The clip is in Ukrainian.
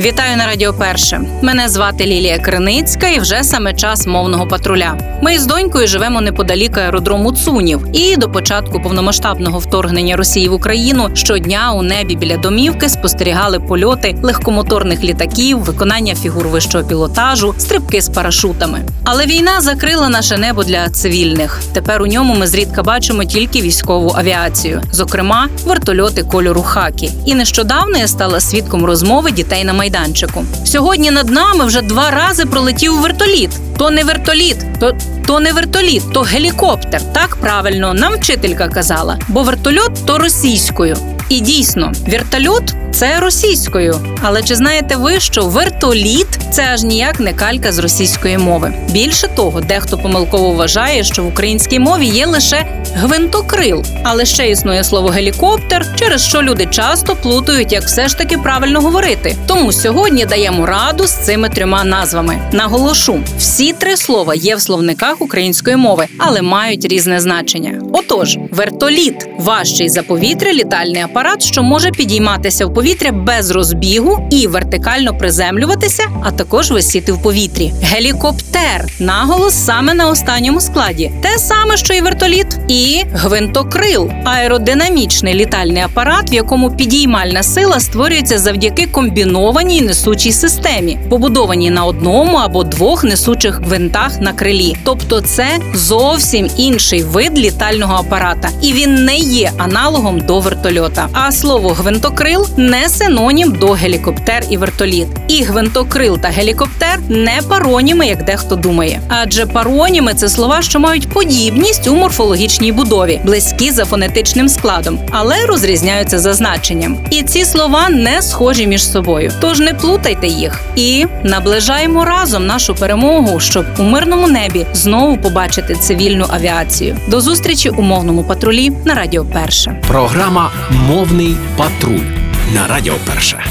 Вітаю на Радіо Перше. Мене звати Лілія Криницька і вже саме час мовного патруля. Ми з донькою живемо неподалік аеродрому Цунів. І до початку повномасштабного вторгнення Росії в Україну щодня у небі біля домівки спостерігали польоти легкомоторних літаків, виконання фігур вищого пілотажу, стрибки з парашутами. Але війна закрила наше небо для цивільних. Тепер у ньому ми зрідка бачимо тільки військову авіацію, зокрема вертольоти кольору хакі. І нещодавно я стала свідком розмови дітей на майданчику. Сьогодні над нами вже два рази пролетів вертоліт. То не вертоліт, то, то не вертоліт, то гелікоптер. Так правильно нам вчителька казала, бо вертольот то російською. І дійсно, вертольот це російською. Але чи знаєте ви, що вертоліт це аж ніяк не калька з російської мови? Більше того, дехто помилково вважає, що в українській мові є лише гвинтокрил, але ще існує слово гелікоптер, через що люди часто плутають, як все ж таки правильно говорити. Тому сьогодні даємо раду з цими трьома назвами. Наголошу, всі три слова є в словниках української мови, але мають різне значення. Отож, вертоліт важчий за повітря літальний апарат, що може підійматися в повітря без розбігу і вертикально приземлюватися, а також висіти в повітрі. Гелікоптер наголос саме на останньому складі, те саме, що і вертоліт, і гвинтокрил аеродинамічний літальний апарат, в якому підіймальна сила створюється завдяки комбінованій несучій системі, побудованій на одному або двох несучих гвинтах на крилі. Тобто, це зовсім інший вид літального апарата, і він не є аналогом до вертольота. А слово гвинтокрил не синонім до гелікоптер і вертоліт. І гвинтокрил та гелікоптер не пароніми, як дехто думає. Адже пароніми це слова, що мають подібність у морфологічній будові, близькі за фонетичним складом, але розрізняються за значенням. І ці слова не схожі між собою. Тож не плутайте їх і наближаємо разом нашу перемогу, щоб у мирному небі знову побачити цивільну авіацію. До зустрічі у мовному патрулі на Радіо Перше. Програма Мовний патруль на Радіо Перше.